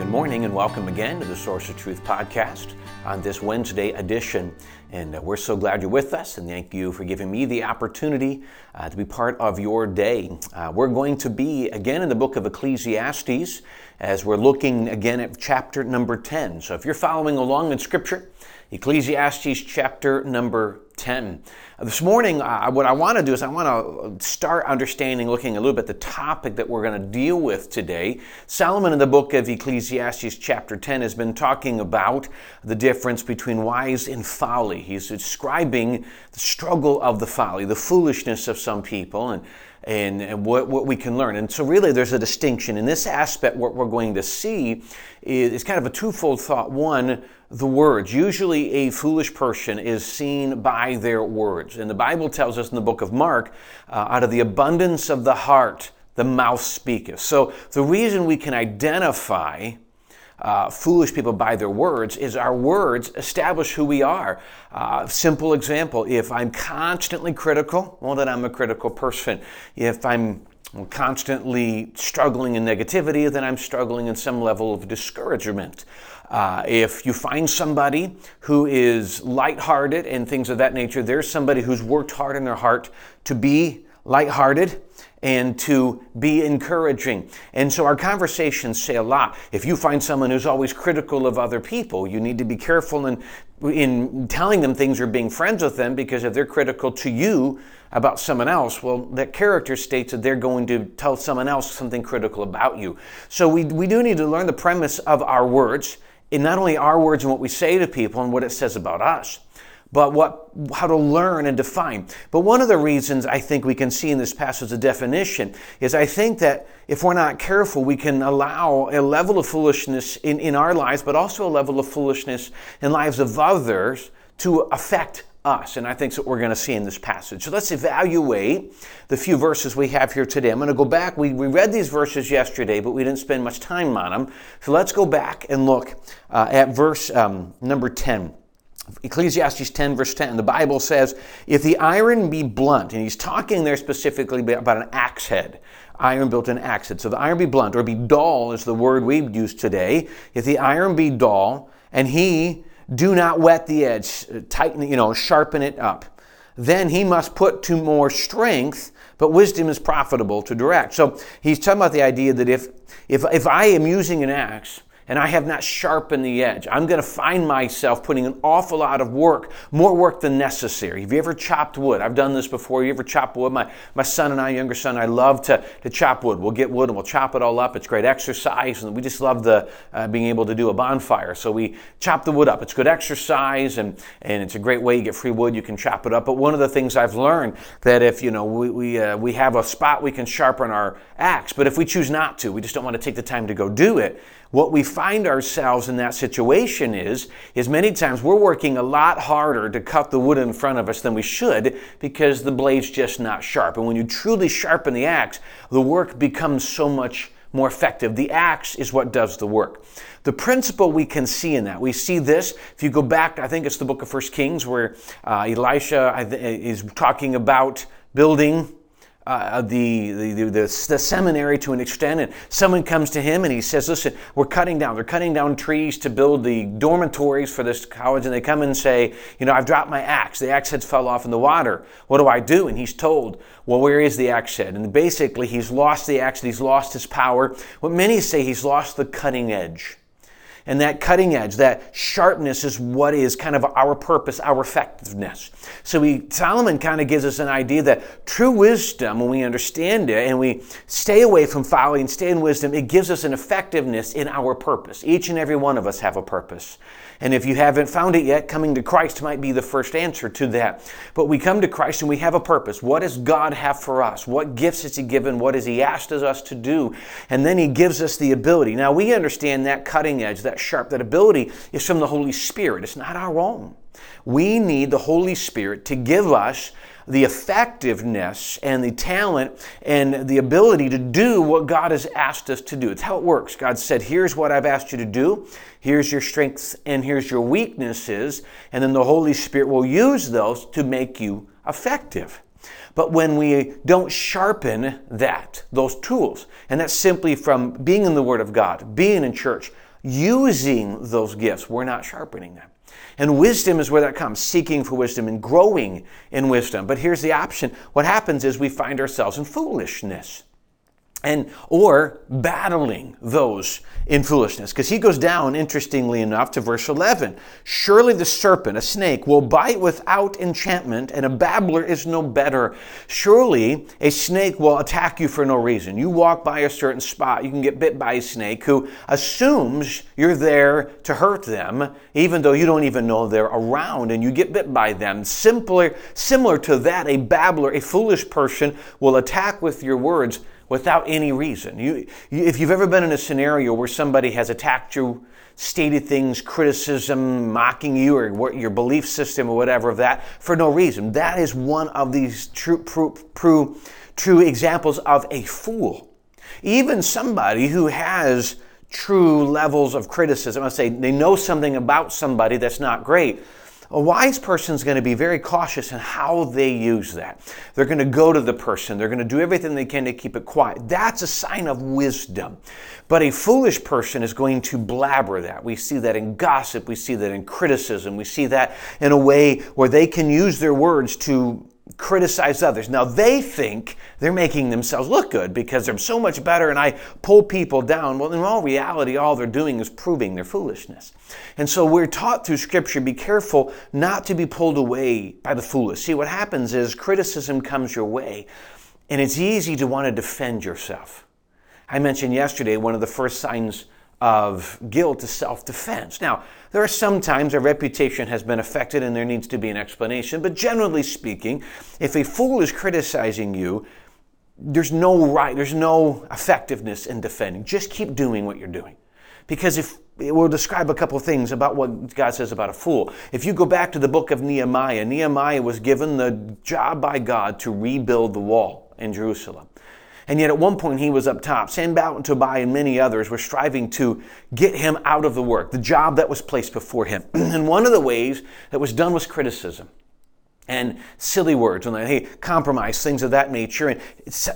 Good morning and welcome again to the Source of Truth podcast on this Wednesday edition. And uh, we're so glad you're with us and thank you for giving me the opportunity uh, to be part of your day. Uh, we're going to be again in the book of Ecclesiastes as we're looking again at chapter number 10. So if you're following along in Scripture, Ecclesiastes chapter number 10. Uh, this morning, uh, what I want to do is I want to start understanding, looking a little bit the topic that we're going to deal with today. Solomon in the book of Ecclesiastes chapter 10 has been talking about the difference between wise and folly. He's describing the struggle of the folly, the foolishness of some people, and and, and what, what we can learn. And so, really, there's a distinction. In this aspect, what we're going to see is, is kind of a twofold thought. One, the words. Usually, a foolish person is seen by their words. And the Bible tells us in the book of Mark, uh, out of the abundance of the heart, the mouth speaketh. So, the reason we can identify uh, foolish people by their words is our words establish who we are. Uh, simple example if I'm constantly critical, well, then I'm a critical person. If I'm constantly struggling in negativity, then I'm struggling in some level of discouragement. Uh, if you find somebody who is lighthearted and things of that nature, there's somebody who's worked hard in their heart to be lighthearted and to be encouraging. And so our conversations say a lot. If you find someone who's always critical of other people, you need to be careful in, in telling them things or being friends with them because if they're critical to you about someone else, well, that character states that they're going to tell someone else something critical about you. So we, we do need to learn the premise of our words, and not only our words and what we say to people and what it says about us but what, how to learn and define. But one of the reasons I think we can see in this passage a definition is I think that if we're not careful, we can allow a level of foolishness in, in our lives, but also a level of foolishness in lives of others to affect us. And I think that's what we're going to see in this passage. So let's evaluate the few verses we have here today. I'm going to go back. We, we read these verses yesterday, but we didn't spend much time on them. So let's go back and look uh, at verse um, number 10. Ecclesiastes 10, verse 10, the Bible says, If the iron be blunt, and he's talking there specifically about an axe head, iron built an axe head. So the iron be blunt, or be dull is the word we use today. If the iron be dull, and he do not wet the edge, uh, tighten it, you know, sharpen it up, then he must put to more strength, but wisdom is profitable to direct. So he's talking about the idea that if, if, if I am using an axe, and I have not sharpened the edge. I'm going to find myself putting an awful lot of work, more work than necessary. Have you ever chopped wood? I've done this before. You ever chop wood? My, my son and I, younger son, I love to, to chop wood. We'll get wood and we'll chop it all up. It's great exercise, and we just love the uh, being able to do a bonfire. So we chop the wood up. It's good exercise, and, and it's a great way you get free wood. You can chop it up. But one of the things I've learned that if you know we we, uh, we have a spot we can sharpen our axe, but if we choose not to, we just don't want to take the time to go do it what we find ourselves in that situation is, is many times we're working a lot harder to cut the wood in front of us than we should because the blade's just not sharp. And when you truly sharpen the axe, the work becomes so much more effective. The axe is what does the work. The principle we can see in that, we see this. If you go back, I think it's the book of First Kings where uh, Elisha is talking about building uh, the, the, the, the, seminary to an extent, and someone comes to him and he says, Listen, we're cutting down. They're cutting down trees to build the dormitories for this college, and they come and say, You know, I've dropped my axe. The axe head fell off in the water. What do I do? And he's told, Well, where is the axe head? And basically, he's lost the axe, he's lost his power. What many say, he's lost the cutting edge. And that cutting edge, that sharpness is what is kind of our purpose, our effectiveness. So we, Solomon kind of gives us an idea that true wisdom, when we understand it and we stay away from folly and stay in wisdom, it gives us an effectiveness in our purpose. Each and every one of us have a purpose. And if you haven't found it yet, coming to Christ might be the first answer to that. But we come to Christ and we have a purpose. What does God have for us? What gifts has He given? What has He asked us to do? And then He gives us the ability. Now we understand that cutting edge, that sharp, that ability is from the Holy Spirit. It's not our own. We need the Holy Spirit to give us the effectiveness and the talent and the ability to do what God has asked us to do. It's how it works. God said, Here's what I've asked you to do. Here's your strengths and here's your weaknesses. And then the Holy Spirit will use those to make you effective. But when we don't sharpen that, those tools, and that's simply from being in the Word of God, being in church, using those gifts, we're not sharpening them. And wisdom is where that comes, seeking for wisdom and growing in wisdom. But here's the option. What happens is we find ourselves in foolishness and or battling those in foolishness. Because he goes down interestingly enough to verse 11 surely the serpent a snake will bite without enchantment and a babbler is no better. Surely a snake will attack you for no reason. You walk by a certain spot you can get bit by a snake who assumes you're there to hurt them even though you don't even know they're around and you get bit by them. Similar similar to that a babbler a foolish person will attack with your words without any reason. You, you, if you've ever been in a scenario where somebody has attacked you, stated things, criticism, mocking you, or your belief system, or whatever of that, for no reason, that is one of these true, true, true, true examples of a fool. Even somebody who has true levels of criticism, I say they know something about somebody that's not great a wise person is going to be very cautious in how they use that. They're going to go to the person. They're going to do everything they can to keep it quiet. That's a sign of wisdom. But a foolish person is going to blabber that. We see that in gossip. We see that in criticism. We see that in a way where they can use their words to criticize others. Now they think they're making themselves look good because they're so much better and I pull people down. Well, in all reality, all they're doing is proving their foolishness. And so we're taught through Scripture be careful not to be pulled away by the foolish. See, what happens is criticism comes your way and it's easy to want to defend yourself. I mentioned yesterday one of the first signs of guilt is self defense. Now, there are some times a reputation has been affected and there needs to be an explanation, but generally speaking, if a fool is criticizing you, there's no right, there's no effectiveness in defending. Just keep doing what you're doing. Because if we'll describe a couple things about what God says about a fool. If you go back to the book of Nehemiah, Nehemiah was given the job by God to rebuild the wall in Jerusalem. And yet, at one point, he was up top. Sanballat and Tobiah and many others were striving to get him out of the work, the job that was placed before him. and one of the ways that was done was criticism and silly words and hey, compromise, things of that nature. And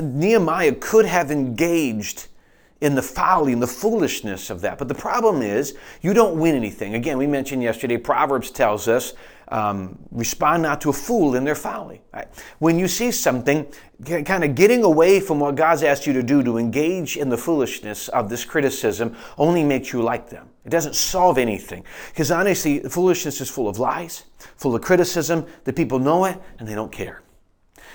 Nehemiah could have engaged in the folly and the foolishness of that. But the problem is, you don't win anything. Again, we mentioned yesterday, Proverbs tells us um, respond not to a fool in their folly. Right? When you see something, kind of getting away from what God's asked you to do to engage in the foolishness of this criticism only makes you like them. It doesn't solve anything. Because honestly, foolishness is full of lies, full of criticism. The people know it and they don't care.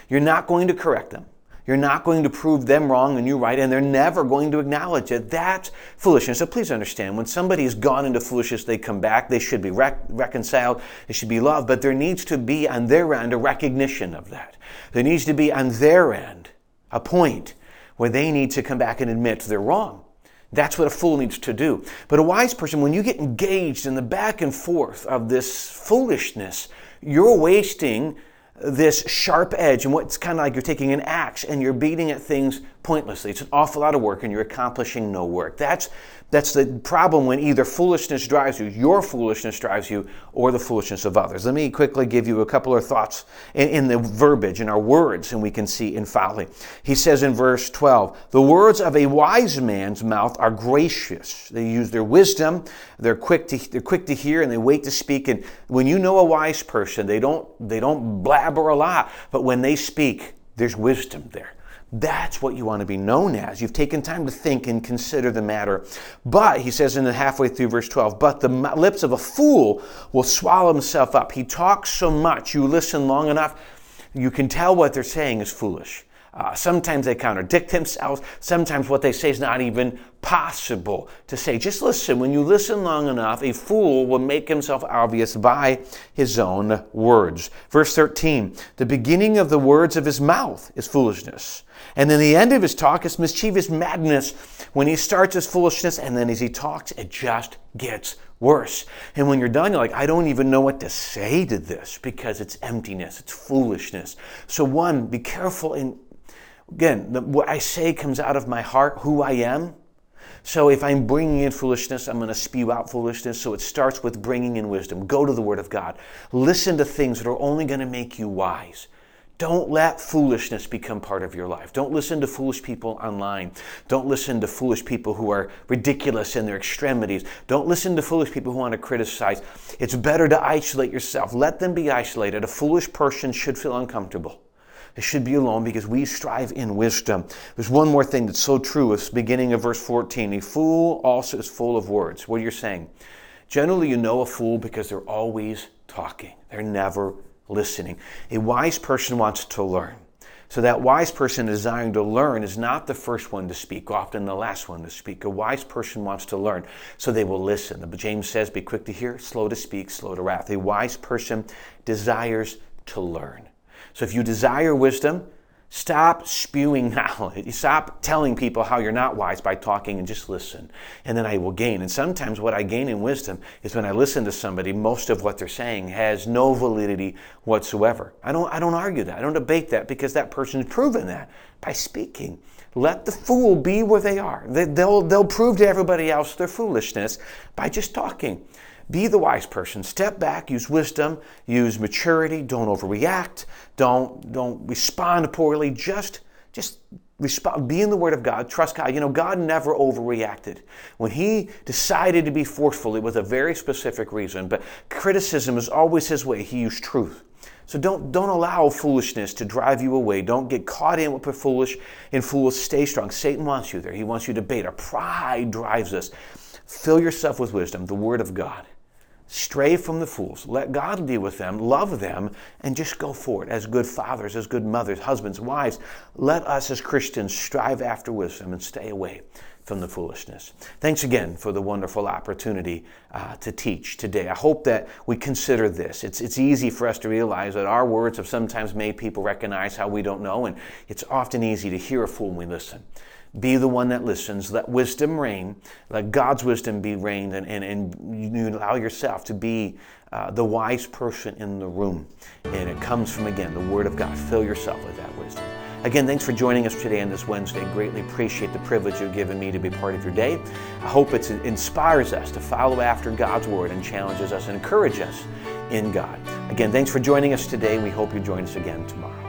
You're not going to correct them. You're not going to prove them wrong and you right, and they're never going to acknowledge it. That's foolishness. So please understand, when somebody has gone into foolishness, they come back. They should be rec- reconciled. They should be loved. But there needs to be on their end a recognition of that. There needs to be on their end a point where they need to come back and admit they're wrong. That's what a fool needs to do. But a wise person, when you get engaged in the back and forth of this foolishness, you're wasting this sharp edge and what's kind of like you're taking an axe and you're beating at things pointlessly. It's an awful lot of work and you're accomplishing no work. That's that's the problem when either foolishness drives you, your foolishness drives you, or the foolishness of others. Let me quickly give you a couple of thoughts in, in, the verbiage, in our words, and we can see in folly. He says in verse 12, The words of a wise man's mouth are gracious. They use their wisdom, they're quick to, they're quick to hear, and they wait to speak. And when you know a wise person, they don't, they don't blabber a lot, but when they speak, there's wisdom there. That's what you want to be known as. You've taken time to think and consider the matter. But, he says in the halfway through verse 12, but the lips of a fool will swallow himself up. He talks so much, you listen long enough, you can tell what they're saying is foolish. Uh, sometimes they contradict themselves. Sometimes what they say is not even possible to say. Just listen. When you listen long enough, a fool will make himself obvious by his own words. Verse 13 The beginning of the words of his mouth is foolishness. And then the end of his talk is mischievous madness. When he starts his foolishness, and then as he talks, it just gets worse. And when you're done, you're like, I don't even know what to say to this because it's emptiness, it's foolishness. So, one, be careful in Again, the, what I say comes out of my heart, who I am. So if I'm bringing in foolishness, I'm going to spew out foolishness. So it starts with bringing in wisdom. Go to the Word of God. Listen to things that are only going to make you wise. Don't let foolishness become part of your life. Don't listen to foolish people online. Don't listen to foolish people who are ridiculous in their extremities. Don't listen to foolish people who want to criticize. It's better to isolate yourself. Let them be isolated. A foolish person should feel uncomfortable. It should be alone because we strive in wisdom. There's one more thing that's so true. It's beginning of verse 14. A fool also is full of words. What are you're saying? Generally, you know a fool because they're always talking. They're never listening. A wise person wants to learn. So that wise person desiring to learn is not the first one to speak, often the last one to speak. A wise person wants to learn, so they will listen. James says, be quick to hear, slow to speak, slow to wrath. A wise person desires to learn. So if you desire wisdom, stop spewing knowledge. Stop telling people how you're not wise by talking and just listen. And then I will gain. And sometimes what I gain in wisdom is when I listen to somebody, most of what they're saying has no validity whatsoever. I don't, I don't argue that. I don't debate that because that person's proven that by speaking. Let the fool be where they are. They'll, they'll prove to everybody else their foolishness by just talking. Be the wise person. Step back, use wisdom, use maturity, don't overreact, don't don't respond poorly. Just just respond, be in the Word of God, trust God. You know, God never overreacted. When He decided to be forceful, it was a very specific reason. But criticism is always His way. He used truth. So don't don't allow foolishness to drive you away. Don't get caught in with the foolish and fools. Stay strong. Satan wants you there. He wants you to bait. Our pride drives us. Fill yourself with wisdom, the Word of God. Stray from the fools. Let God deal with them, love them, and just go forward as good fathers, as good mothers, husbands, wives. Let us as Christians strive after wisdom and stay away from the foolishness. Thanks again for the wonderful opportunity uh, to teach today. I hope that we consider this. It's, it's easy for us to realize that our words have sometimes made people recognize how we don't know, and it's often easy to hear a fool when we listen be the one that listens. Let wisdom reign. Let God's wisdom be reigned, and, and, and you allow yourself to be uh, the wise person in the room. And it comes from, again, the Word of God. Fill yourself with that wisdom. Again, thanks for joining us today on this Wednesday. Greatly appreciate the privilege you've given me to be part of your day. I hope it inspires us to follow after God's Word and challenges us and encourages us in God. Again, thanks for joining us today. We hope you join us again tomorrow.